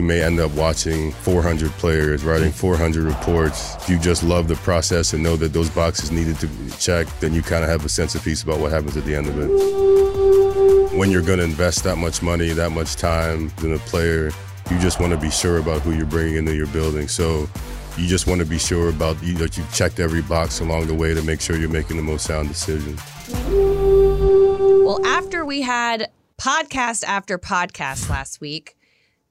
you may end up watching 400 players, writing 400 reports. If you just love the process and know that those boxes needed to be checked, then you kind of have a sense of peace about what happens at the end of it. When you're going to invest that much money, that much time in a player, you just want to be sure about who you're bringing into your building. So you just want to be sure about you, that you've checked every box along the way to make sure you're making the most sound decision. Well, after we had podcast after podcast last week,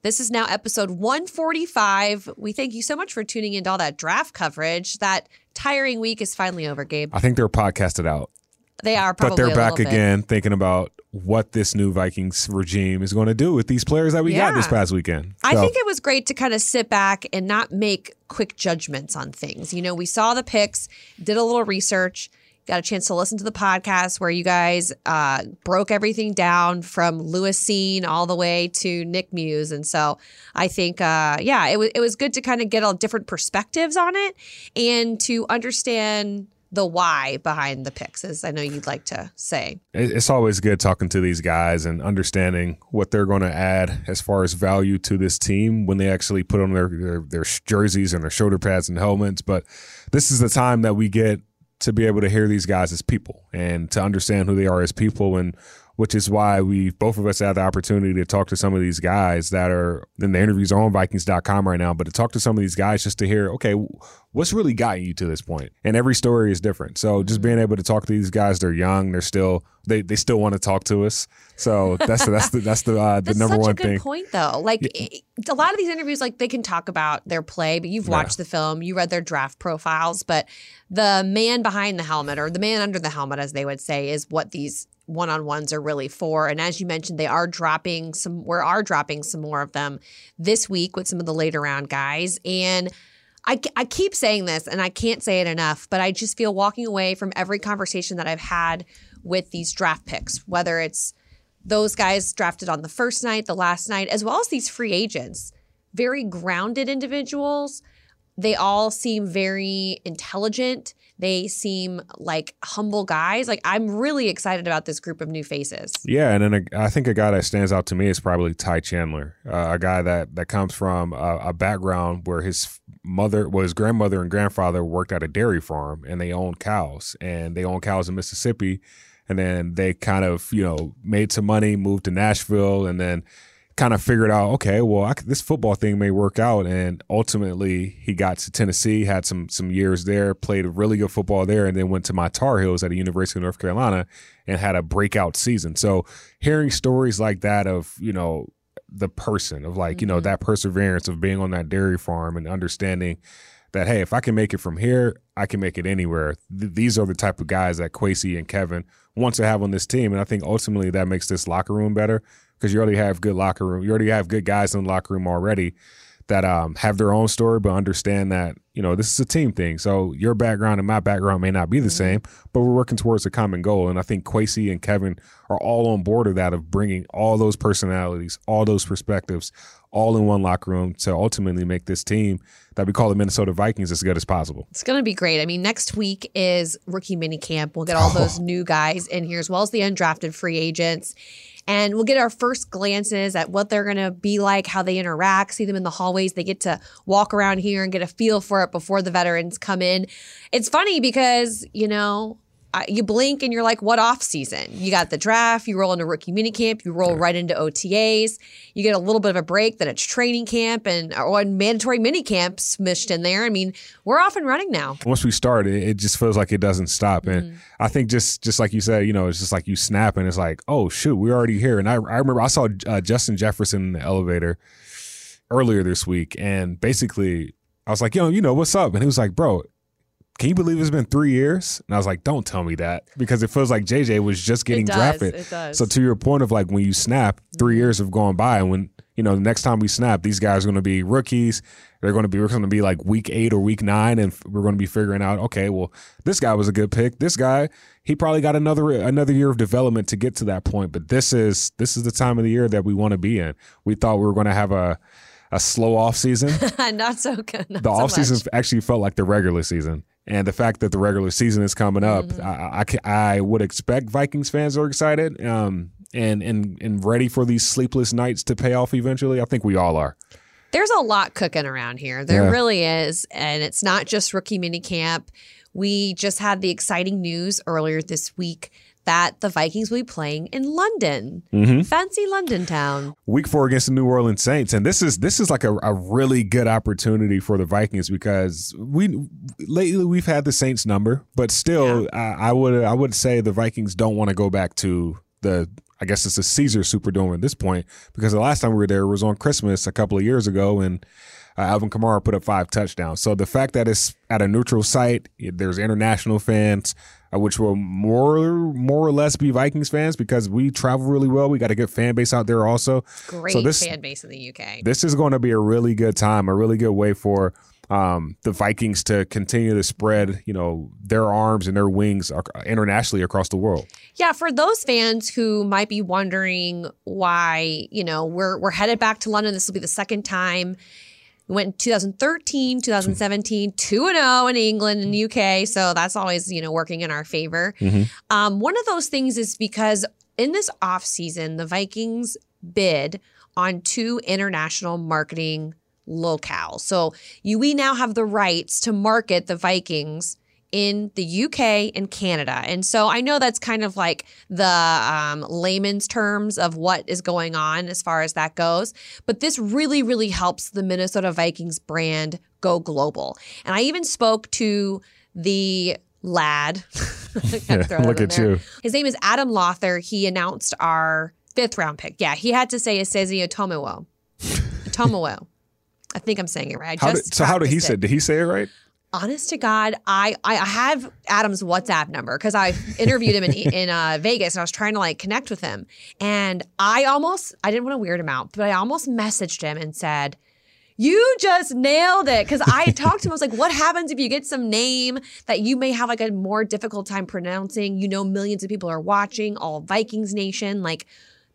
this is now episode 145. We thank you so much for tuning into all that draft coverage. That tiring week is finally over, Gabe. I think they're podcasted out. They are probably but they're back again thinking about what this new Vikings regime is going to do with these players that we got this past weekend. I think it was great to kind of sit back and not make quick judgments on things. You know, we saw the picks, did a little research, got a chance to listen to the podcast where you guys uh, broke everything down from Lewis Cine all the way to Nick Muse. And so I think, uh, yeah, it, was it was good to kind of get all different perspectives on it and to understand the why behind the picks, as I know you'd like to say. it's always good talking to these guys and understanding what they're going to add as far as value to this team when they actually put on their, their their jerseys and their shoulder pads and helmets. But this is the time that we get to be able to hear these guys as people and to understand who they are as people and which is why we both of us had the opportunity to talk to some of these guys that are in the interviews are on vikings.com right now but to talk to some of these guys just to hear okay what's really gotten you to this point? and every story is different. So just being able to talk to these guys they're young they're still they, they still want to talk to us. So that's the, that's the that's the uh, the number one a good thing. point, though. Like a lot of these interviews, like they can talk about their play, but you've watched the film, you read their draft profiles, but the man behind the helmet or the man under the helmet, as they would say, is what these one-on-ones are really for. And as you mentioned, they are dropping some. We are dropping some more of them this week with some of the later round guys and. I, I keep saying this and I can't say it enough, but I just feel walking away from every conversation that I've had with these draft picks, whether it's those guys drafted on the first night, the last night, as well as these free agents, very grounded individuals. They all seem very intelligent. They seem like humble guys. Like I'm really excited about this group of new faces. Yeah, and then a, I think a guy that stands out to me is probably Ty Chandler, uh, a guy that that comes from a, a background where his mother, well, his grandmother and grandfather worked at a dairy farm, and they owned cows, and they owned cows in Mississippi, and then they kind of you know made some money, moved to Nashville, and then kind of figured out, okay, well, I, this football thing may work out, and ultimately he got to Tennessee, had some some years there, played really good football there, and then went to my Tar Heels at the University of North Carolina and had a breakout season. So hearing stories like that of you know the person of like you know mm-hmm. that perseverance of being on that dairy farm and understanding that hey, if I can make it from here, I can make it anywhere. Th- these are the type of guys that Kwesi and Kevin wants to have on this team, and I think ultimately that makes this locker room better because you already have good locker room. You already have good guys in the locker room already that um, have their own story, but understand that you know this is a team thing. So your background and my background may not be the same, but we're working towards a common goal. And I think Kwesi and Kevin are all on board of that of bringing all those personalities, all those perspectives, all in one locker room to ultimately make this team that we call the Minnesota Vikings as good as possible. It's going to be great. I mean, next week is rookie mini camp. We'll get all those oh. new guys in here as well as the undrafted free agents. And we'll get our first glances at what they're going to be like, how they interact, see them in the hallways. They get to walk around here and get a feel for it before the veterans come in. It's funny because, you know, I- you blink and you're like, what off season? You got the draft, you roll into rookie minicamp, you roll right into OTAs, you get a little bit of a break, then it's training camp and or mandatory mini camps smished in there. I mean, we're off and running now. once we start, it, it just feels like it doesn't stop. And I think just just like you said, you know, it's just like you snap and it's like, oh shoot, we're already here. And I I remember I saw uh, Justin Jefferson in the elevator earlier this week, and basically I was like, yo, you know, what's up? And he was like, bro. Can you believe it's been three years? And I was like, don't tell me that because it feels like JJ was just getting does, drafted. it does. So to your point of like when you snap, 3 mm-hmm. years have gone by, and when you know the next time we snap, these guys are going to be rookies. They're going to be we're going to be like week eight or week nine, and we're going to be figuring out, okay, well, this guy was a good pick. This guy, he probably got another another year of development to get to that point. But this is this is the time of the year that we want to be in. We thought we were going to have a a slow off season. not so good. Not the so off season actually felt like the regular season. And the fact that the regular season is coming up, Mm-hmm. I, I, I would expect Vikings fans are excited um, and, and, and ready for these sleepless nights to pay off eventually. I think we all are. There's a lot cooking around here. There Yeah. really is. And it's not just rookie minicamp. We just had the exciting news earlier this week that the Vikings will be playing in London. Mhm. Fancy London town. Week four against the New Orleans Saints, and this is this is like a, a really good opportunity for the Vikings because we lately we've had the Saints number, but still, I, I would I would say the Vikings don't want to go back to the I guess it's the Caesar Superdome at this point because the last time we were there was on Christmas a couple of years ago, and uh, Alvin Kamara put up five touchdowns. So the fact that it's at a neutral site, there's international fans, which will more more or less be Vikings fans because we travel really well. We got a good fan base out there also. Great So this- fan base in the UK. This is going to be a really good time, a really good way for um, the Vikings to continue to spread, you know, their arms and their wings internationally across the world. Yeah, for those fans who might be wondering why, you know, we're we're headed back to London. This will be the second time. We went in 2013, 2017, 2 and 0 in England and UK, so that's always, you know, working in our favor. Um, one of those things is because in this off season, the Vikings bid on two international marketing locales. So you we now have the rights to market the Vikings in the UK and Canada. And so I know that's kind of like the um, layman's terms of what is going on as far as that goes. But this really, really helps the Minnesota Vikings brand go global. And I even spoke to the lad. It Look at there. you. His name is Adam Lother. He announced our fifth round pick. Yeah, he had to say Esezi Otomewo. Otomewo. I think I'm saying it right. How just did, so how did he practiced say? it. Did he say it right? Honest to God, I I have Adam's WhatsApp number because I interviewed him in in uh, Vegas and I was trying to like connect with him, and I almost I didn't want to weird him out, but I almost messaged him and said. You just nailed it. Because I talked to him. I was like, what happens if you get some name that you may have like a more difficult time pronouncing? You know, millions of people are watching, all Vikings Nation. Like,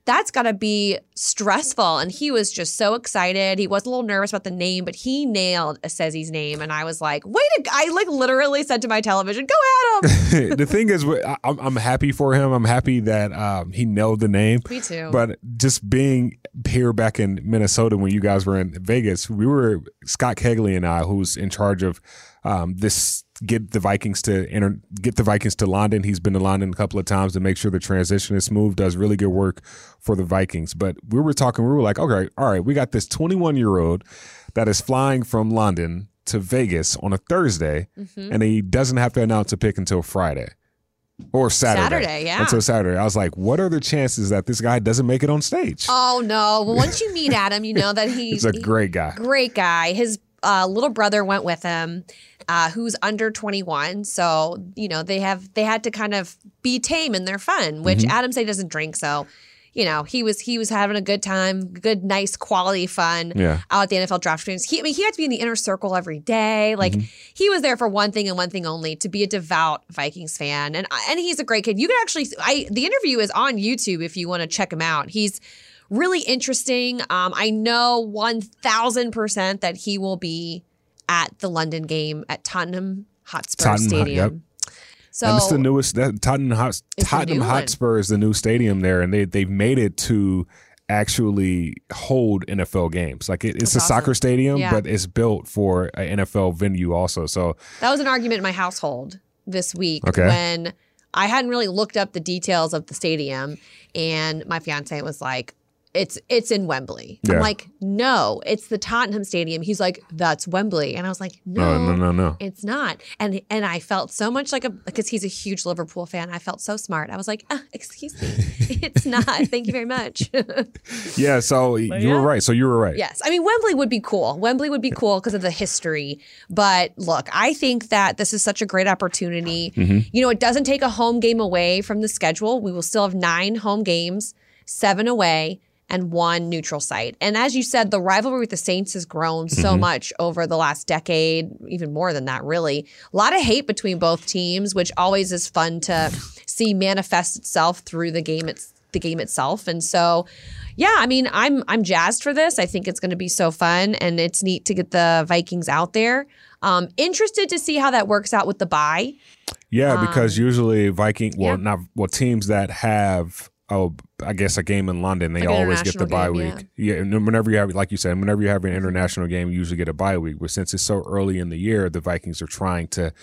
that's got to be stressful. And he was just so excited. He was a little nervous about the name, but he nailed Esezi's name. And I was like, wait, a, I like literally said to my television, go Adam. the thing is, I- I'm, I'm happy for him. I'm happy that um, he nailed the name. Me too. But just being here back in Minnesota when you guys were in Vegas, we were Scott Kegley and I, who's in charge of um, this get the Vikings to enter, get the Vikings to London. He's been to London a couple of times to make sure the transition is smooth. Does really good work for the Vikings. But we were talking, we were like, okay, all right, we got this 21 year old that is flying from London to Vegas on a Thursday, Mm-hmm. and he doesn't have to announce a pick until Friday. Or Saturday. Saturday, yeah. Until Saturday. I was like, what are the chances that this guy doesn't make it on stage? oh, no. Well, once you meet Adam, you know that he's He's a great guy. great guy. His uh, little brother went with him, uh, who's under 21. So you know they have they had to kind of be tame in they're fun. Which Mm-hmm. Adam say doesn't drink, so you know he was he was having a good time, good, nice, quality fun. Yeah. Out at the NFL draft experience. He, I mean, he had to be in the inner circle every day. Like Mm-hmm. he was there for one thing and one thing only: to be a devout Vikings fan. And and he's a great kid. You can actually, I the interview is on YouTube if you want to check him out. He's really interesting. Um, I know one thousand percent that he will be at the London game at Tottenham Hotspur Tottenham Stadium. So and it's the newest that Tottenham Hot, Tottenham one. Hotspur is the new stadium there, and they they've made it to actually hold NFL games. Like it, it's That's a soccer stadium, Yeah. but it's built for an NFL venue also. So that was an argument in my household this week Okay. when I hadn't really looked up the details of the stadium, and my fiance was like. It's it's in Wembley. Yeah. I'm like, no, it's the Tottenham Stadium. He's like, that's Wembley, and I was like, no, no, no, no. It's not. And and I felt so much like a because he's a huge Liverpool fan. I felt so smart. I was like, ah, excuse me, it's not. Thank you very much. Yeah, so you yeah. were right. So you were right. yes, I mean Wembley would be cool. Wembley would be cool because of the history. But look, I think that this is such a great opportunity. You know, it doesn't take a home game away from the schedule. We will still have nine home games, seven away. And one neutral site. And as you said, the rivalry with the Saints has grown so much over the last decade, even more than that, really. A lot of hate between both teams, which always is fun to see manifest itself through the game it's the game itself. And so yeah, I mean, I'm I'm jazzed for this. I think it's going to be so fun, and it's neat to get the Vikings out there. Um, interested to see how that works out with the bye. Yeah, because usually Viking, well, Um, yeah. not well, teams that have a I guess a game in London, they Like always get the bye international week. Yeah, and whenever you have, like you said, whenever you have an international game, you usually get a bye week. But since it's so early in the year, the Vikings are trying to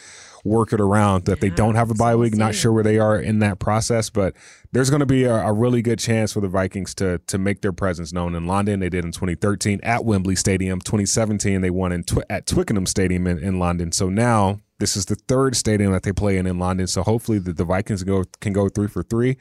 work it around that they don't have a bye week. Not sure where they are in that process, but there's going to be a, a really good chance for the Vikings to to make their presence known in London. They did in 2013 at Wembley Stadium. 2017 they won in Twi- at Twickenham Stadium in, in London. So now this is the third stadium that they play in in London. So hopefully the, the Vikings go can go three for three.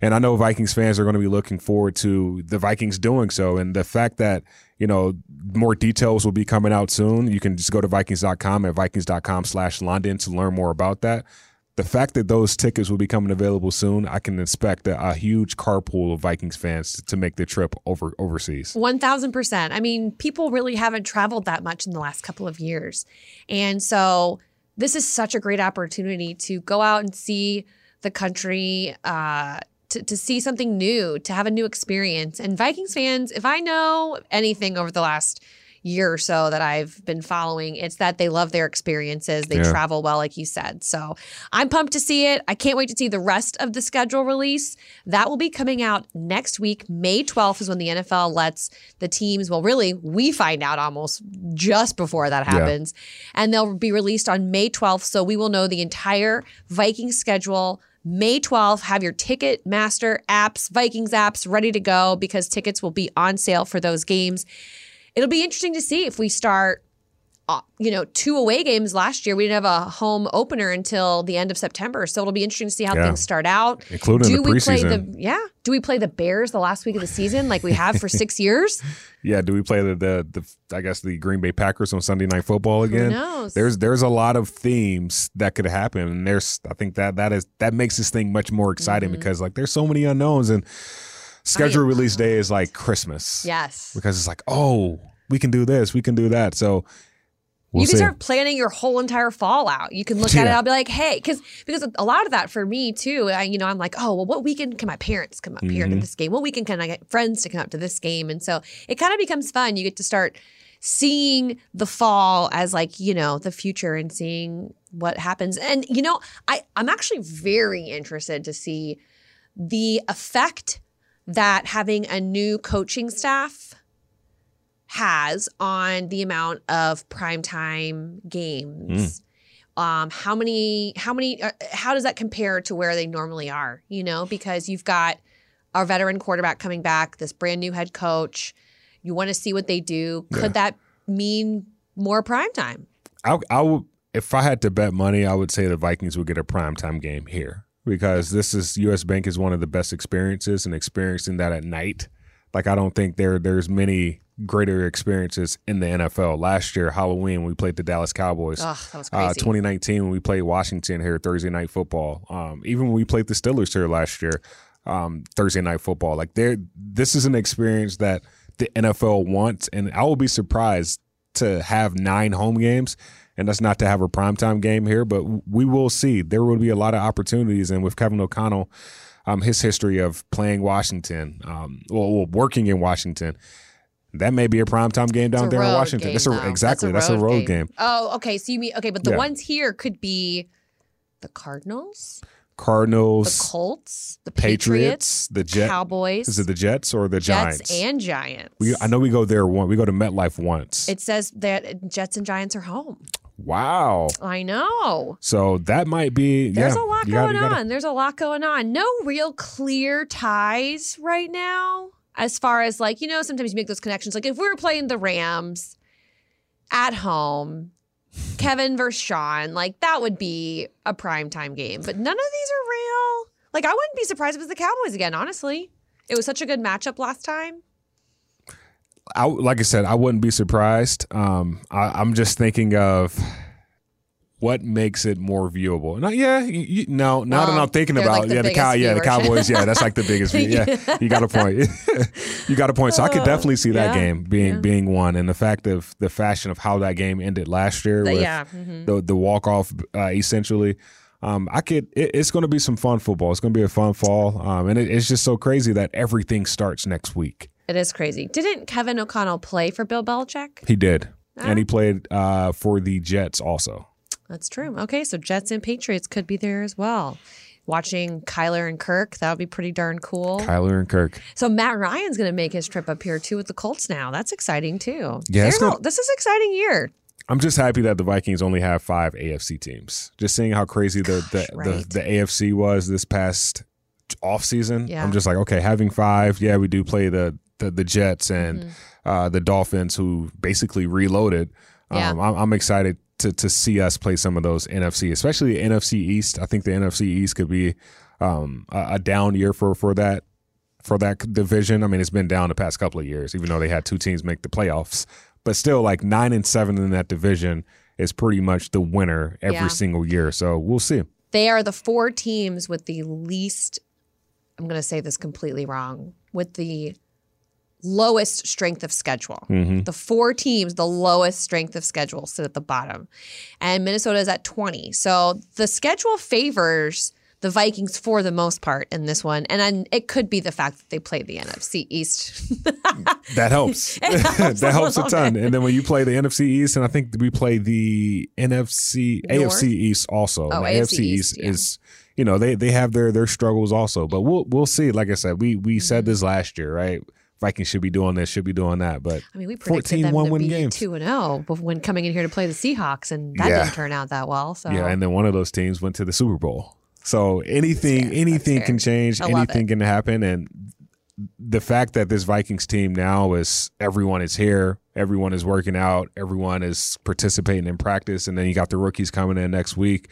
And I know Vikings fans are going to be looking forward to the Vikings doing so. And the fact that, you know, more details will be coming out soon. You can just go to Vikings.com at Vikings.com slash London to learn more about that. The fact that those tickets will be coming available soon, I can expect a, a huge carpool of Vikings fans to, to make the trip over overseas. 1000%. I mean, people really haven't traveled that much in the last couple of years. And so this is such a great opportunity to go out and see the country, uh, to, to see something new, to have a new experience. And Vikings fans, if I know anything over the last year or so that I've been following, it's that they love their experiences. They Yeah. travel well, like you said. So I'm pumped to see it. I can't wait to see the rest of the schedule release. That will be coming out next week. May 12th is when the NFL lets the teams, well, really, we find out almost just before that happens. And they'll be released on May 12th. So we will know the entire Viking schedule. May 12th, have your Ticket Master apps, Vikings apps ready to go because tickets will be on sale for those games. It'll be interesting to see if we start you know, two away games last year. We didn't have a home opener until the end of September, so it'll be interesting to see how Yeah. things start out. Including do the we play the preseason. yeah? Do we play the Bears the last week of the season like we have for six years? Yeah, do we play the, the the I guess the Green Bay Packers on Sunday Night Football again? knows? There's there's a lot of themes that could happen, and there's I think that that is that makes this thing much more exciting Mm-hmm. because like there's so many unknowns, and schedule release day is like Christmas. Yes. because it's like oh we can do this, we can do that. So we'll you can see. start planning your whole entire fall out. You can look at it. I'll be like, hey, because because a lot of that for me too. I, you know, I'm like, oh, well, what weekend can my parents come up here Mm-hmm. to this game? What weekend can I get friends to come up to this game? And so it kind of becomes fun. You get to start seeing the fall as like you know the future and seeing what happens. And you know, I I'm actually very interested to see the effect that having a new coaching staff has on the amount of primetime games. Um, how many? How many? Uh, how does that compare to where they normally are? You know, because you've got our veteran quarterback coming back, this brand new head coach. You want to see what they do. Could Yeah. that mean more primetime? I, I would, if I had to bet money, I would say the Vikings would get a primetime game here because this is U.S. Bank is one of the best experiences and experiencing that at night. Like I don't think there there's many greater experiences in the NFL. Last year, Halloween, we played the Dallas Cowboys. Ugh, that was Uh, 2019, when we played Washington here, Thursday night football. Um, even when we played the Steelers here last year, um, Thursday night football. Like there, this is an experience that the NFL wants, and I will be surprised to have nine home games, and that's not to have a primetime game here, but we will see. There will be a lot of opportunities, and with Kevin O'Connell, um, his history of playing Washington, um, well, well, working in Washington. That may be a primetime game down there in Washington. game, That's a, exactly that's a road, game. Oh, okay. So you mean okay, but the Yeah. ones here could be the Cardinals, Cardinals, the Colts, the Patriots, Patriots, the Jet. Cowboys, Is it the Jets or the Giants? Jets Giants? and Giants. we, I know we go there one. We go to MetLife once. It says that Jets and Giants are home. wow. I know. So that might be. There's yeah, a lot gotta- going gotta- on. There's a lot going on. No real clear ties right now. As far as like, you know, sometimes you make those connections. Like if we were playing the Rams at home, Kevin versus Sean, like that would be a primetime game. But none of these are real. Like I wouldn't be surprised if it was the Cowboys again, honestly. It was such a good matchup last time. I, like I said, I wouldn't be surprised. Um, I, I'm just thinking of what makes it more viewable. No, yeah, you, no, now that Well, I'm thinking about like the yeah, the cow, yeah, the. Cowboys, yeah, that's like the biggest. view. Yeah, you got a point. you got a point. So I could definitely see that yeah, game being yeah. being one, and the fact of the fashion of how that game ended last year The- with mhm. the the walk off uh, essentially. Um, I could. It, it's going to be some fun football. It's going to be a fun fall, um, and it, it's just so crazy that everything starts next week. It is crazy. Didn't Kevin O'Connell play for Bill Belichick? He did, Ah. and he played uh, for the Jets also. That's true. Okay, so Jets and Patriots could be there as well. watching Kyler and Kirk. That would be pretty darn cool. Kyler and Kirk. So Matt Ryan's going to make his trip up here too with the Colts now. That's exciting too. Yeah, not- this is an exciting year. I'm just happy that the Vikings only have five AFC teams. Just seeing how crazy the the, right. the, the AFC was this past off season. Yeah. I'm just like, okay, having five, yeah, we do play the the, the Jets and Mm-hmm. uh, the Dolphins, who basically reloaded. Yeah. Um, I'm, I'm excited to to see us play some of those NFC, especially the NFC East. I think the NFC East could be um, a, a down year for for that for that division. I mean, it's been down the past couple of years, even though they had two teams make the playoffs. But still, like nine and seven in that division is pretty much the winner every Yeah. single year. So we'll see. They are the four teams with the least, I'm going to say this completely wrong, with the lowest strength of schedule. Mm-hmm. The four teams, the lowest strength of schedule, sit at the bottom. And Minnesota is at 20. So the schedule favors the Vikings for the most part in this one. And then it could be the fact that they play the NFC East. That helps. Helps that a helps a ton. bit. And then when you play the NFC East, and I think we play the NFC North? AFC East also. Oh, AFC AFC East East, yeah. is you know they they have their their struggles also. But we'll we'll see. Like I said, we we said Mm-hmm. this last year, right? Vikings should be doing this, should be doing that. But I mean, we predicted 14 them to be games. 2 and 0 when coming in here to play the Seahawks, and that Yeah. didn't turn out that well. So Yeah, and then one of those teams went to the Super Bowl. So anything anything can change, anything it. can happen and the fact that this Vikings team now is everyone is here, everyone is working out, everyone is participating in practice and then you got the rookies coming in next week.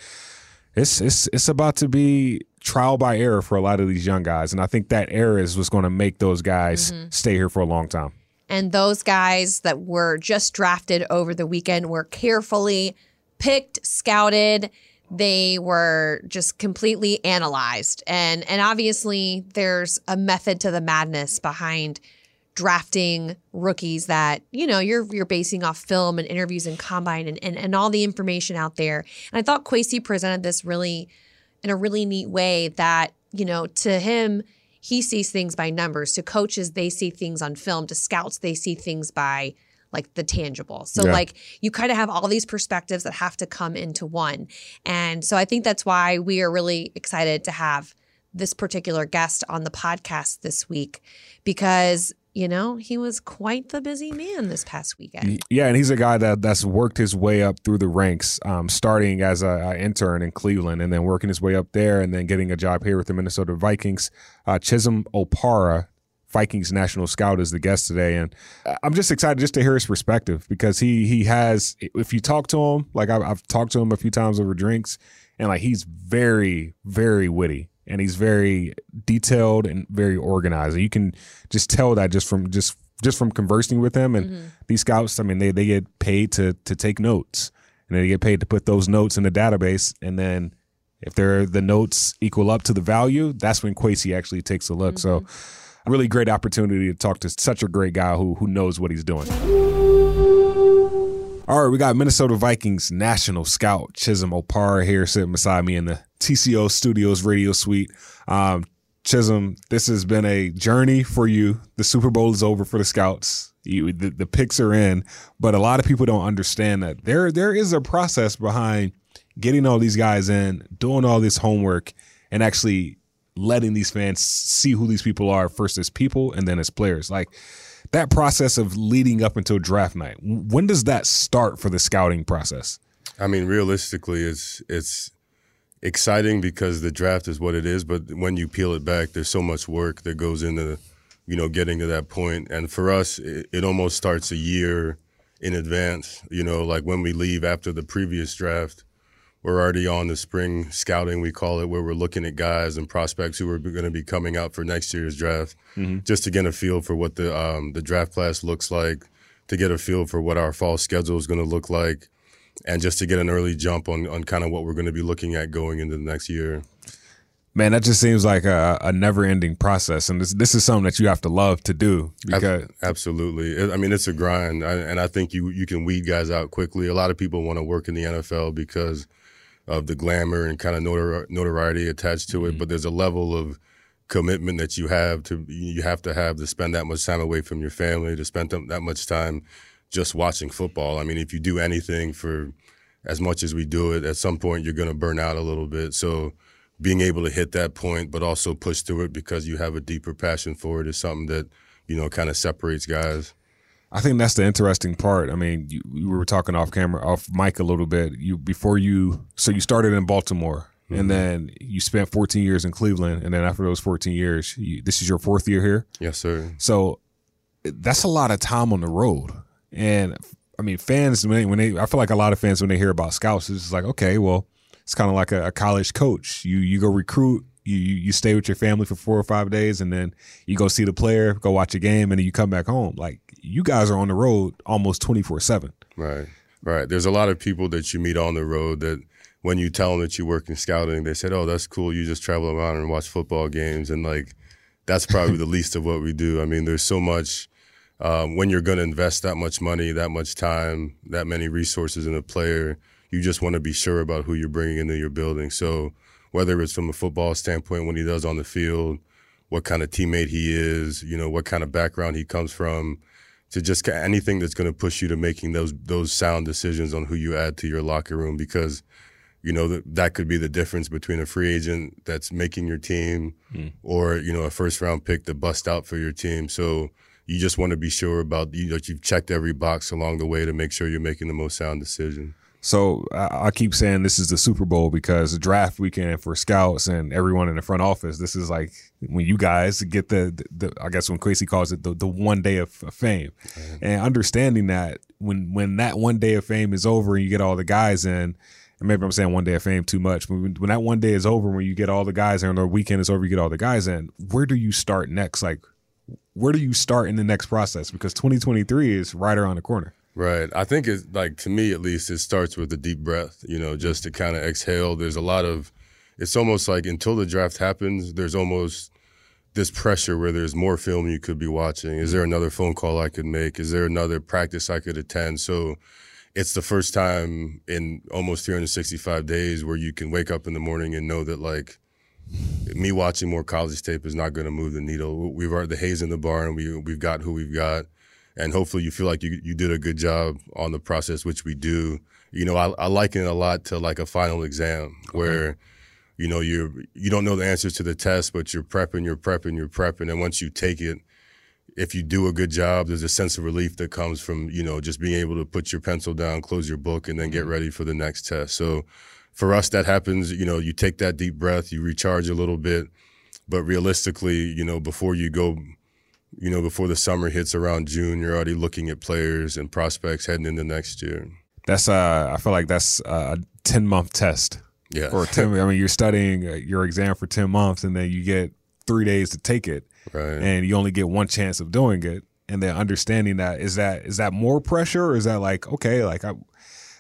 It's it's it's about to be trial by error for a lot of these young guys and I think that error is what's going to make those guys Mm-hmm. stay here for a long time. And those guys that were just drafted over the weekend were carefully picked, scouted. They were just completely analyzed. And and obviously there's a method to the madness behind drafting rookies that, you know, you're you're basing off film and interviews and combine and, and, and all the information out there. And I thought Kwesi presented this really in a really neat way that, you know, to him, he sees things by numbers. To coaches, they see things on film. To scouts, they see things by like the tangible. So Yeah. like you kind of have all these perspectives that have to come into one. And so I think that's why we are really excited to have this particular guest on the podcast this week because you know, he was quite the busy man this past weekend. Yeah, and he's a guy that that's worked his way up through the ranks, um, starting as a, a intern in Cleveland, and then working his way up there, and then getting a job here with the Minnesota Vikings. Uh, Chisom Opara, Vikings national scout, is the guest today, and I'm just excited just to hear his perspective because he he has. If you talk to him, like I've, I've talked to him a few times over drinks, and like he's very very witty and he's very detailed and very organized. You can just tell that just from just just from conversing with them. and these scouts. I mean, they they get paid to to take notes, and they get paid to put those notes in the database, and then if they're the notes equal up to the value, that's when Kwesi actually takes a look. So. Really great opportunity to talk to such a great guy who who knows what he's doing. All right, we got Minnesota Vikings national scout Chisom Opar here sitting beside me in the TCO Studios radio suite. Um, Chisom, this has been a journey for you. The Super Bowl is over for the scouts. You, the, the picks are in, but a lot of people don't understand that there there is a process behind getting all these guys in, doing all this homework, and actually letting these fans see who these people are first as people and then as players. Like that process of leading up until draft night. When does that start for the scouting process? I mean, realistically, it's it's exciting because the draft is what it is. But when you peel it back, there's so much work that goes into, you know, getting to that point. And for us, it, it almost starts a year in advance. You know, like when we leave after the previous draft, we're already on the spring scouting, we call it, where we're looking at guys and prospects who are going to be coming out for next year's draft, just to get a feel for what the um, the draft class looks like, to get a feel for what our fall schedule is going to look like, and just to get an early jump on on kind of what we're going to be looking at going into the next year. Man, that just seems like a, a never ending process. And this, this is something that you have to love to do because Absolutely. I mean, it's a grind, and I think you you can weed guys out quickly. A lot of people want to work in the NFL because of the glamour and kind of notor- notoriety attached to it, mm-hmm. but there's a level of commitment that you have to you have to have to spend that much time away from your family, to spend them- that much time just watching football. I mean, if you do anything for as much as we do it, at some point you're going to burn out a little bit. So being able to hit that point, but also push through it because you have a deeper passion for it is something that you know kind of separates guys. I think that's the interesting part. I mean, you, we were talking off camera, off mic a little bit. You before you, so you started in Baltimore, mm-hmm. and then you spent 14 years in Cleveland, and then after those 14 years, you, this is your fourth year here. Yes, sir. So that's a lot of time on the road, and I mean, fans when they, when they, I feel like a lot of fans when they hear about scouts, it's like, okay, well, it's kind of like a, a college coach. You you go recruit, you, you stay with your family for four or five days, and then you go see the player, go watch a game, and then you come back home. Like you guys are on the road almost twenty four seven. Right, right. There's a lot of people that you meet on the road that when you tell them that you work in scouting, they said, "Oh, that's cool. You just travel around and watch football games," and like that's probably the least of what we do. I mean, there's so much. Um, when you're going to invest that much money, that much time, that many resources in a player, you just want to be sure about who you're bringing into your building. So whether it's from a football standpoint when he does on the field, what kind of teammate he is, you know, what kind of background he comes from, to just anything that's going to push you to making those those sound decisions on who you add to your locker room because you know that that could be the difference between a free agent that's making your team mm. or you know a first round pick that bust out for your team. So you just want to be sure about you know you've checked every box along the way to make sure you're making the most sound decision. So I, I, keep saying this is the Super Bowl because draft weekend for scouts and everyone in the front office. This is like when you guys get the, the, the I guess when Kwesi calls it the, the one day of, of fame, mm-hmm. and understanding that when when that one day of fame is over and you get all the guys in, and maybe I'm saying one day of fame too much, but when, when that one day is over, when you get all the guys in, or the weekend is over, you get all the guys in. Where do you start next? Like, where do you start in the next process? Because 2023 is right around the corner. Right. I think it's like to me at least it starts with a deep breath, you know, just to kind of exhale. There's a lot of it's almost like until the draft happens, there's almost this pressure where there's more film you could be watching. Is there another phone call I could make? Is there another practice I could attend? So it's the first time in almost 365 days where you can wake up in the morning and know that like me watching more college tape is not going to move the needle. We've already the haze in the barn. We we've got who we've got and hopefully you feel like you, you did a good job on the process, which we do. You know, I, I liken it a lot to like a final exam where, you know, you're, you don't know the answers to the test, but you're prepping, you're prepping, you're prepping. And once you take it, if you do a good job, there's a sense of relief that comes from, you know, just being able to put your pencil down, close your book, and then get mm-hmm. ready for the next test. So for us, that happens, you know, you take that deep breath, you recharge a little bit, but realistically, you know, before you go you know, before the summer hits around June, you're already looking at players and prospects heading into next year. That's uh, I feel like that's a ten month test. Yeah. Or ten. I mean, you're studying uh, your exam for ten months, and then you get three days to take it, right? And you only get one chance of doing it. And then understanding that is that is that more pressure, or is that like okay, like I,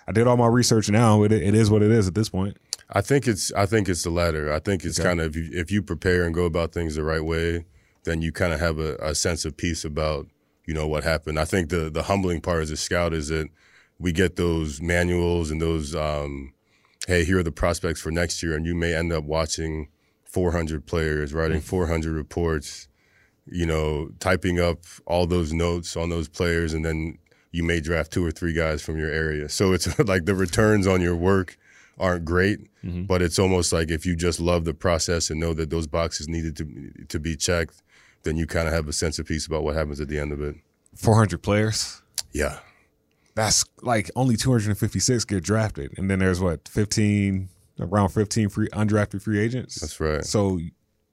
I did all my research now. It, it is what it is at this point. I think it's I think it's the latter. I think it's okay. kind of if you, if you prepare and go about things the right way, then you kind of have a, a, sense of peace about you know what happened. I think the the humbling part as a scout is that we get those manuals and those um, hey here are the prospects for next year, and you may end up watching 400 players, writing mm-hmm. 400 reports, you know, typing up all those notes on those players, and then you may draft two or three guys from your area. So it's like the returns on your work aren't great, mm-hmm. but it's almost like if you just love the process and know that those boxes needed to to be checked, then you kind of have a sense of peace about what happens at the end of it. 400 players? Yeah. That's like only 256 get drafted. And then there's what, 15, around 15 free undrafted free agents? That's right. So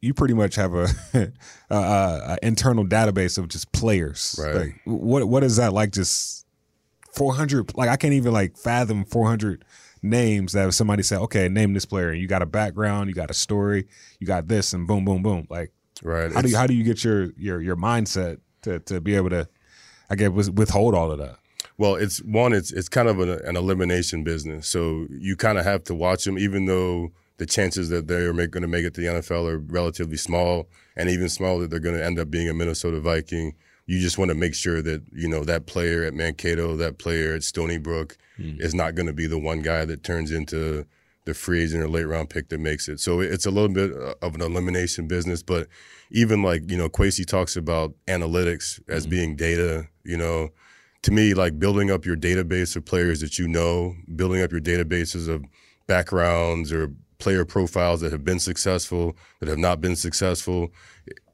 you pretty much have a, a, a internal database of just players. Right. Like, what what is that like? Just 400? Like I can't even like fathom 400 names that if somebody said, okay, name this player, and you got a background, you got a story, you got this, and boom, boom, boom. Like Right. How do you how do you get your your your mindset to to be able to I guess withhold all of that? Well, it's one. It's it's kind of an, an elimination business. So you kind of have to watch them, even though the chances that they're going to make it to the NFL are relatively small, and even smaller that they're going to end up being a Minnesota Viking. You just want to make sure that you know that player at Mankato, that player at Stony Brook, mm. is not going to be the one guy that turns into the free agent or late round pick that makes it. So it's a little bit of an elimination business, but even like, you know, Kwesi talks about analytics as mm-hmm. being data, you know, to me, like building up your database of players that you know, building up your databases of backgrounds or player profiles that have been successful, that have not been successful.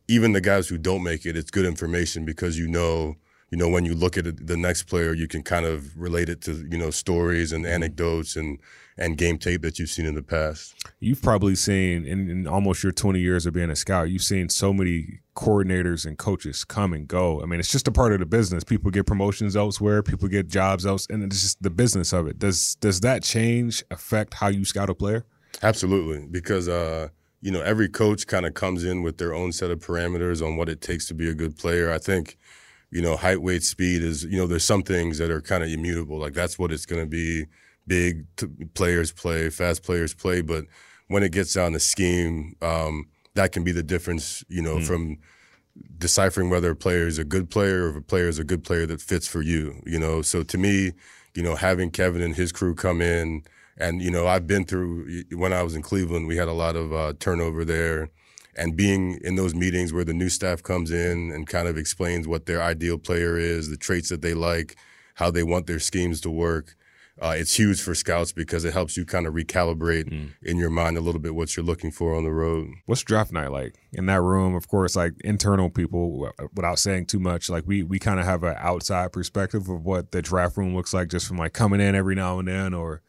Even the guys who don't make it, it's good information because you know, you know, when you look at the next player, you can kind of relate it to you know stories and anecdotes and and game tape that you've seen in the past. You've probably seen in, in, almost your 20 years of being a scout, you've seen so many coordinators and coaches come and go. I mean, it's just a part of the business. People get promotions elsewhere, people get jobs else, and it's just the business of it. Does does that change affect how you scout a player? Absolutely, because uh, you know every coach kind of comes in with their own set of parameters on what it takes to be a good player. I think you know height, weight, speed is you know there's some things that are kind of immutable. Like that's what it's going to be big t- players play, fast players play, but when it gets down to scheme, um, that can be the difference, you know, mm. from deciphering whether a player is a good player or if a player is a good player that fits for you, you know. So to me, you know, having Kevin and his crew come in, and you know, I've been through when I was in Cleveland, we had a lot of uh, turnover there, and being in those meetings where the new staff comes in and kind of explains what their ideal player is, the traits that they like, how they want their schemes to work uh, it's huge for scouts because it helps you kind of recalibrate mm. in your mind a little bit what you're looking for on the road. What's draft night like in that room? Of course, like internal people, without saying too much, like we we kind of have an outside perspective of what the draft room looks like just from like coming in every now and then, or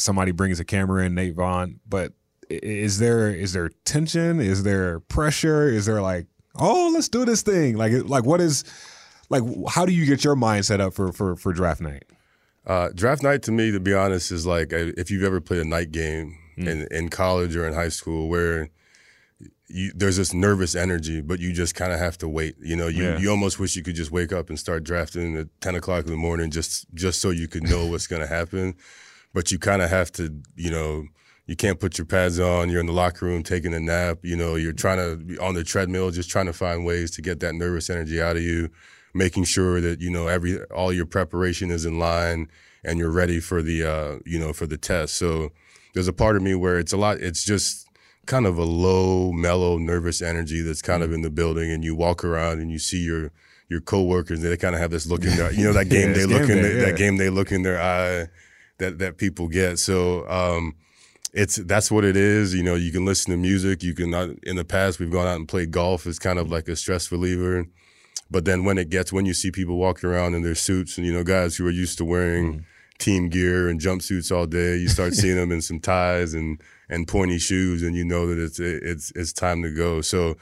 somebody brings a camera in, Nate Vaughn. But is there is there tension? Is there pressure? Is there like, oh, let's do this thing? Like like what is like how do you get your mind set up for for for draft night? Uh, draft night to me, to be honest, is like if you've ever played a night game mm. in, in college or in high school where you, there's this nervous energy, but you just kind of have to wait. You know, you, yeah. you almost wish you could just wake up and start drafting at 10 o'clock in the morning just, just so you could know what's going to happen. But you kind of have to, you know, you can't put your pads on. You're in the locker room taking a nap. You know, you're trying to be on the treadmill, just trying to find ways to get that nervous energy out of you making sure that you know every all your preparation is in line and you're ready for the uh, you know for the test. So there's a part of me where it's a lot. It's just kind of a low, mellow, nervous energy that's kind of mm. in the building, and you walk around and you see your your coworkers. They kind of have this look in their you know that game yeah, they look in day, yeah. that game they look in their eye that that people get. So. Um, it's that's what it is. You know, you can listen to music. You can. In the past, we've gone out and played golf. It's kind of like a stress reliever. But then when it gets when you see people walking around in their suits and you know guys who are used to wearing mm. team gear and jumpsuits all day, you start seeing them in some ties and and pointy shoes, and you know that it's it's it's time to go. So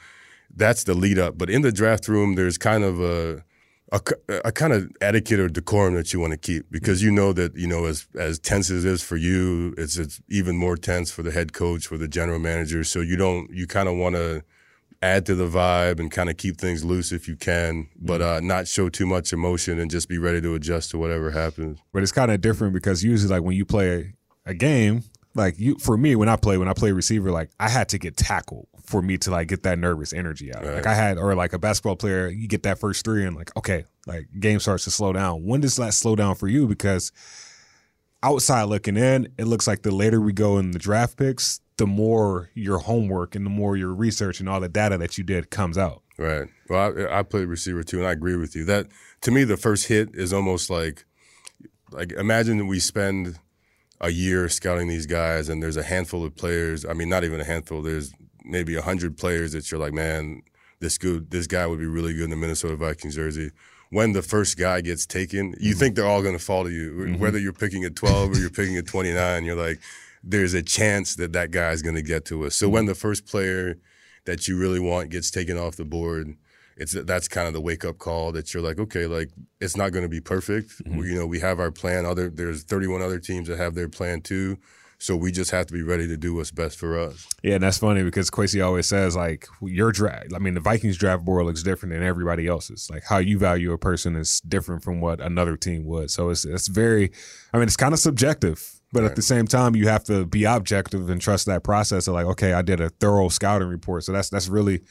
that's the lead up. But in the draft room, there's kind of a a, a, kind of etiquette or decorum that you want to keep because you know that you know as as tense as it is for you, it's it's even more tense for the head coach, for the general manager. So you don't you kind of want to add to the vibe and kind of keep things loose if you can, but mm-hmm. uh, not show too much emotion and just be ready to adjust to whatever happens. But it's kind of different because usually, like when you play a game, like you for me when I play when I play receiver, like I had to get tackled for me to like get that nervous energy out. Right. Like I had, or like a basketball player, you get that first three and like okay, like game starts to slow down. When does that slow down for you? Because outside looking in, it looks like the later we go in the draft picks, the more your homework and the more your research and all the data that you did comes out. Right. Well, I, I played receiver too, and I agree with you. That to me, the first hit is almost like, like imagine that we spend a year scouting these guys, and there's a handful of players. I mean, not even a handful. There's maybe a hundred players that you're like, man, this good, this guy would be really good in the Minnesota Vikings jersey. When the first guy gets taken, you mm-hmm. think they're all going to fall to you, mm-hmm. whether you're picking at 12 or you're picking at 29. You're like, there's a chance that that guy is going to get to us. So when mm-hmm. the first player that you really want gets taken off the board, it's that's kind of the wake up call that you're like, okay, like it's not going to be perfect. Mm-hmm. We, you know, we have our plan. Other there's 31 other teams that have their plan too. So we just have to be ready to do what's best for us. Yeah, and that's funny because Kwesi always says like your draft. I mean, the Vikings draft board looks different than everybody else's. Like how you value a person is different from what another team would. So it's it's very. I mean, it's kind of subjective but right. at the same time, you have to be objective and trust that process of like, okay, I did a thorough scouting report. So that's that's really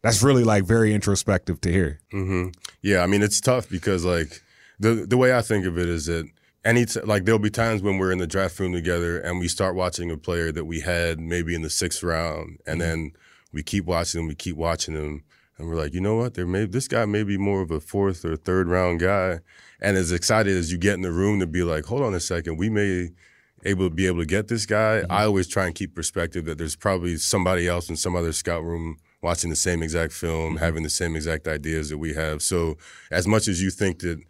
that's really like very introspective to hear. Mm-hmm. Yeah, I mean it's tough because like the the way I think of it is that any t- like there'll be times when we're in the draft room together and we start watching a player that we had maybe in the sixth round, and mm-hmm. then we keep watching them, we keep watching them, and we're like, you know what? There may this guy may be more of a fourth or third round guy, and as excited as you get in the room to be like, hold on a second, we may able to be able to get this guy, mm-hmm. I always try and keep perspective that there's probably somebody else in some other scout room watching the same exact film, mm-hmm. having the same exact ideas that we have. So as much as you think that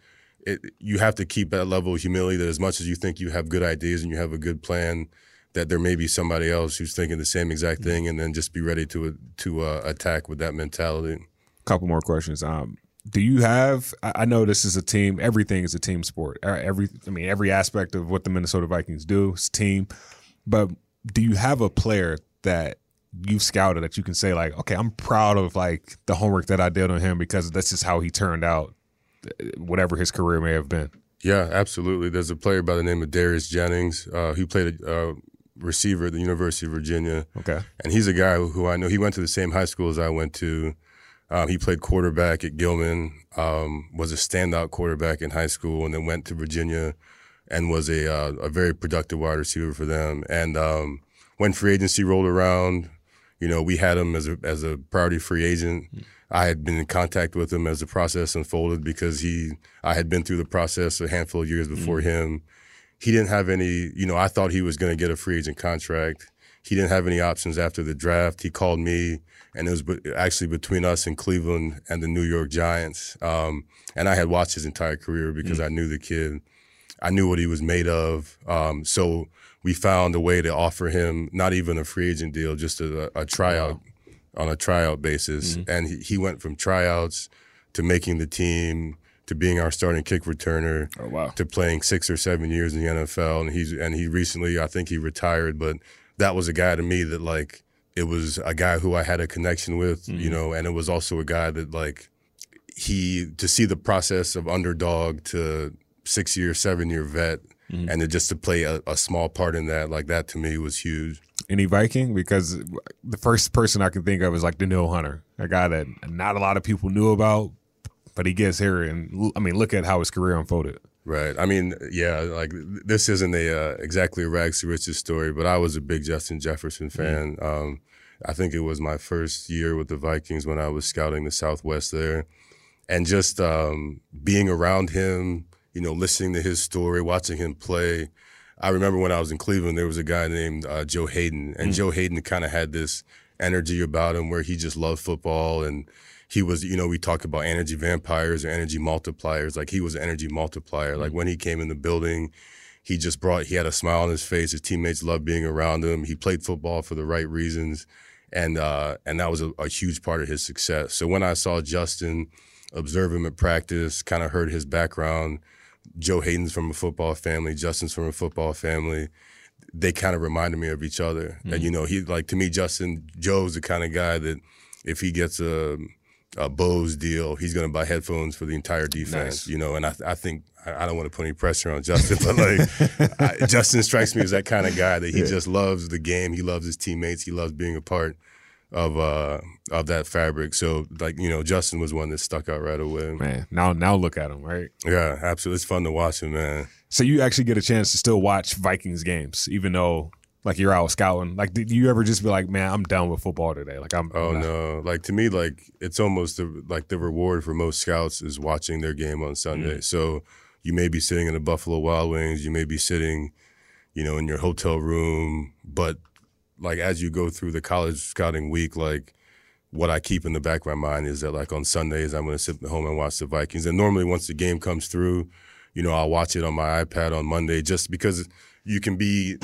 it, you have to keep that level of humility that as much as you think you have good ideas and you have a good plan, that there may be somebody else who's thinking the same exact mm-hmm. thing, and then just be ready to to uh, attack with that mentality. Couple more questions. Um, do you have? I know this is a team. Everything is a team sport. Every, I mean, every aspect of what the Minnesota Vikings do is team. But do you have a player that you've scouted that you can say like, okay, I'm proud of like the homework that I did on him because this is how he turned out, whatever his career may have been. Yeah, absolutely. There's a player by the name of Darius Jennings uh, who played a uh, receiver at the University of Virginia. Okay, and he's a guy who I know. He went to the same high school as I went to. Um, he played quarterback at Gilman. Um, was a standout quarterback in high school, and then went to Virginia, and was a uh, a very productive wide receiver for them. And um, when free agency rolled around, you know, we had him as a as a priority free agent. Mm. I had been in contact with him as the process unfolded because he I had been through the process a handful of years before mm. him. He didn't have any, you know, I thought he was going to get a free agent contract. He didn't have any options after the draft. He called me, and it was actually between us and Cleveland and the New York Giants. Um, and I had watched his entire career because mm. I knew the kid. I knew what he was made of. Um, so we found a way to offer him not even a free agent deal, just a, a tryout wow. On a tryout basis. Mm-hmm. And he, he, went from tryouts to making the team to being our starting kick returner oh, wow. to playing six or seven years in the NFL. And he's and he recently, I think he retired, but that was a guy to me that like it was a guy who I had a connection with, mm-hmm. you know, and it was also a guy that like he to see the process of underdog to six year, seven year vet Mm-hmm. And to just to play a, a, small part in that, like that to me was huge. Any Viking? Because the first person I can think of is like Danielle Hunter, a guy that not a lot of people knew about, but he gets here. And I mean, look at how his career unfolded. Right. I mean, yeah, like this isn't a uh, exactly a rags to riches story, but I was a big Justin Jefferson mm-hmm. fan. Mm-hmm. Um, I think it was my first year with the Vikings when I was scouting the Southwest there. And just um, being around him, you know, listening to his story, watching him play. I remember when I was in Cleveland, there was a guy named uh, Joe Haden, and mm. Joe Haden kind of had this energy about him where he just loved football and he was, you know, we talk about energy vampires or energy multipliers. Like he was an energy multiplier. Mm. Like when he came in the building, he just brought, he had a smile on his face. His teammates loved being around him. He played football for the right reasons. And, uh, and that was a, a huge part of his success. So when I saw Justin, observe him at practice, kind of heard his background, Joe Haden's from a football family, Justin's from a football family. They kind of reminded me of each other. Mm-hmm. And you know, he like to me, Justin Joe's the kind of guy that if he gets a a Bose deal, he's going to buy headphones for the entire defense. Nice. You know, and I I think I, don't want to put any pressure on Justin, but like I, Justin strikes me as that kind of guy that he yeah. just loves the game. He loves his teammates. He loves being a part of uh of that fabric. So like you know, Justin was one that stuck out right away. Man, now now look at him, right? Yeah, absolutely. It's fun to watch him, man. So you actually get a chance to still watch Vikings games, even though like you're out scouting. Like, did you ever just be like, man, I'm done with football today? Like, I'm. Oh I'm no! Like to me, like it's almost the, like the reward for most scouts is watching their game on Sunday. Mm. So you may be sitting in the Buffalo Wild Wings, you may be sitting, you know, in your hotel room, but like as you go through the college scouting week, like what I keep in the back of my mind is that like on Sundays I'm going to sit at home and watch the Vikings. And normally once the game comes through, you know, I'll watch it on my iPad on Monday just because you can be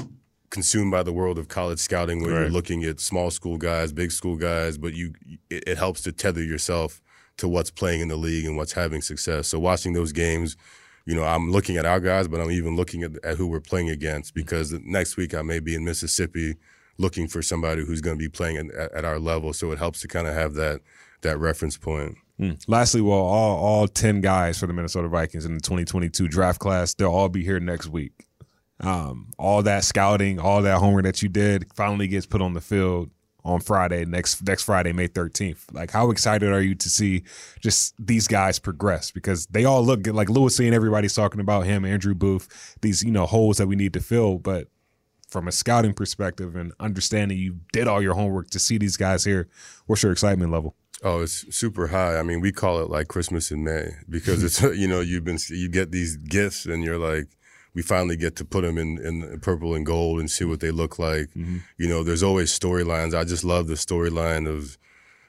consumed by the world of college scouting where right. you're looking at small school guys, big school guys, but you it, it helps to tether yourself to what's playing in the league and what's having success. So watching those games, you know, I'm looking at our guys, but I'm even looking at, at who we're playing against because next week I may be in Mississippi looking for somebody who's going to be playing at, at, our level. So it helps to kind of have that that reference point. Mm. Lastly, well, all all ten guys for the Minnesota Vikings in the 2022 draft class, they'll all be here next week. Um, all that scouting, all that homework that you did, finally gets put on the field on Friday next next Friday, May 13th. Like, how excited are you to see just these guys progress? Because they all look good. Like Lewis and everybody's talking about him, Andrew Booth, these you know holes that we need to fill, but from a scouting perspective and understanding you did all your homework to see these guys here, what's your excitement level? Oh, it's super high. I mean, we call it like Christmas in May because it's you know you've been you get these gifts and you're like, we finally get to put them in, in purple and gold and see what they look like. Mm-hmm. You know, there's always storylines. I just love the storyline of,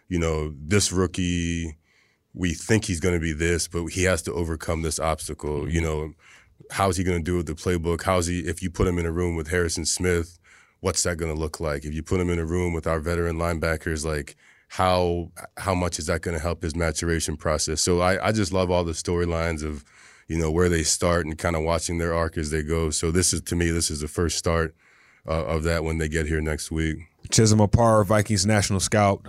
you know, this rookie, we think he's going to be this, but he has to overcome this obstacle. Mm-hmm. You know, how's he going to do with the playbook? How's he, if you put him in a room with Harrison Smith, what's that going to look like? If you put him in a room with our veteran linebackers, like, how how much is that going to help his maturation process? So I, I just love all the storylines of you know where they start and kind of watching their arc as they go. So this is to me this is the first start uh, of that when they get here next week. Chisom Opara, Vikings national scout,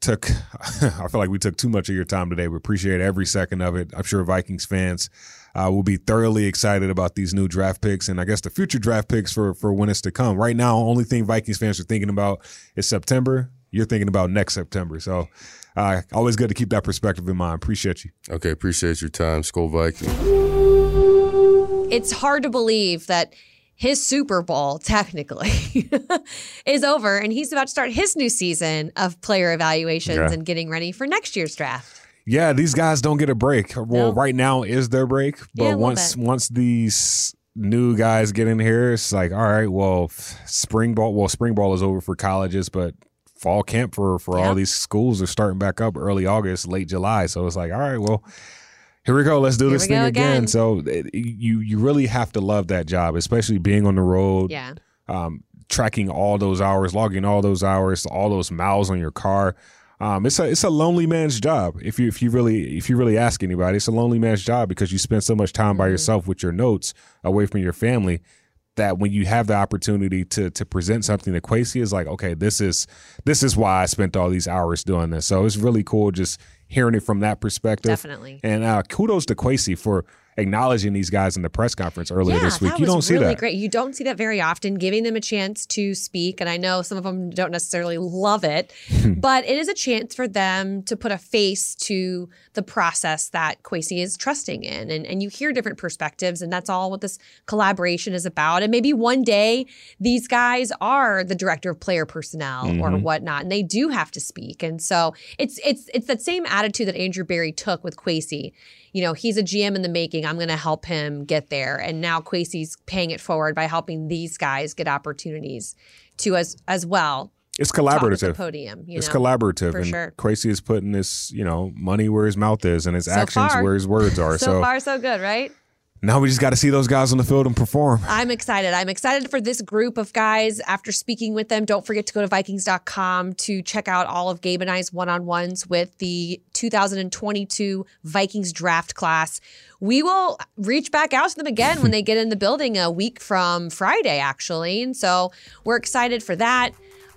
took. I feel like we took too much of your time today. We appreciate every second of it. I'm sure Vikings fans uh, will be thoroughly excited about these new draft picks and I guess the future draft picks for for when it's to come. Right now, only thing Vikings fans are thinking about is September you're thinking about next September. So uh, always good to keep that perspective in mind. Appreciate you. Okay, appreciate your time, Skol Viking. It's hard to believe that his Super Bowl technically is over and he's about to start his new season of player evaluations yeah. and getting ready for next year's draft. Yeah, these guys don't get a break. Well, right now is their break, but yeah, once bit. once these new guys get in here, it's like, all right, well, spring ball. Well, spring ball is over for colleges, but fall camp for for yeah. all these schools are starting back up early August, late July. So it's like, all right, well, here we go. Let's do here this thing again. again. So it, you you really have to love that job, especially being on the road. Yeah. Um, tracking all those hours, logging all those hours, all those miles on your car. Um, it's a it's a lonely man's job. If you if you really if you really ask anybody, it's a lonely man's job because you spend so much time mm-hmm. by yourself with your notes away from your family that when you have the opportunity to to present something to Kwesi is like, okay, this is this is why I spent all these hours doing this. So it's really cool just hearing it from that perspective. Definitely. And uh, kudos to Kwesi for acknowledging these guys in the press conference earlier yeah, this week. You don't see really that. Great. You don't see that very often, giving them a chance to speak. And I know some of them don't necessarily love it, but it is a chance for them to put a face to the process that Kwesi is trusting in. And, and you hear different perspectives, and that's all what this collaboration is about. And maybe one day these guys are the director of player personnel mm-hmm. or whatnot, and they do have to speak. And so it's it's it's that same attitude that Andrew Berry took with Kwesi you know, he's a GM in the making. I'm going to help him get there. And now Kwesi's paying it forward by helping these guys get opportunities to as as well. It's collaborative. podium. it's know, collaborative. and sure. Kwesi is putting his, you know, money where his mouth is and his so actions far. where his words are. so, so far, so good, right? now we just got to see those guys on the field and perform. I'm excited. I'm excited for this group of guys. After speaking with them, don't forget to go to Vikings.com to check out all of Gabe and I's one on ones with the 2022 Vikings draft class. We will reach back out to them again when they get in the building a week from Friday, actually. And so we're excited for that.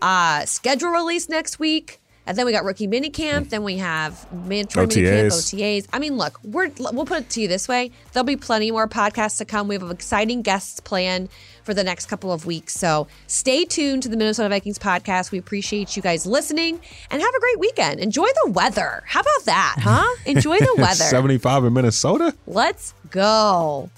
Uh, schedule release next week. And then we got rookie minicamp. Then we have mandatory minicamp, OTAs. I mean, look, we're we'll put it to you this way: there'll be plenty more podcasts to come. We have exciting guests planned for the next couple of weeks. So stay tuned to the Minnesota Vikings podcast. We appreciate you guys listening and have a great weekend. Enjoy the weather. How about that, huh? Enjoy the weather. 75 in Minnesota. Let's go.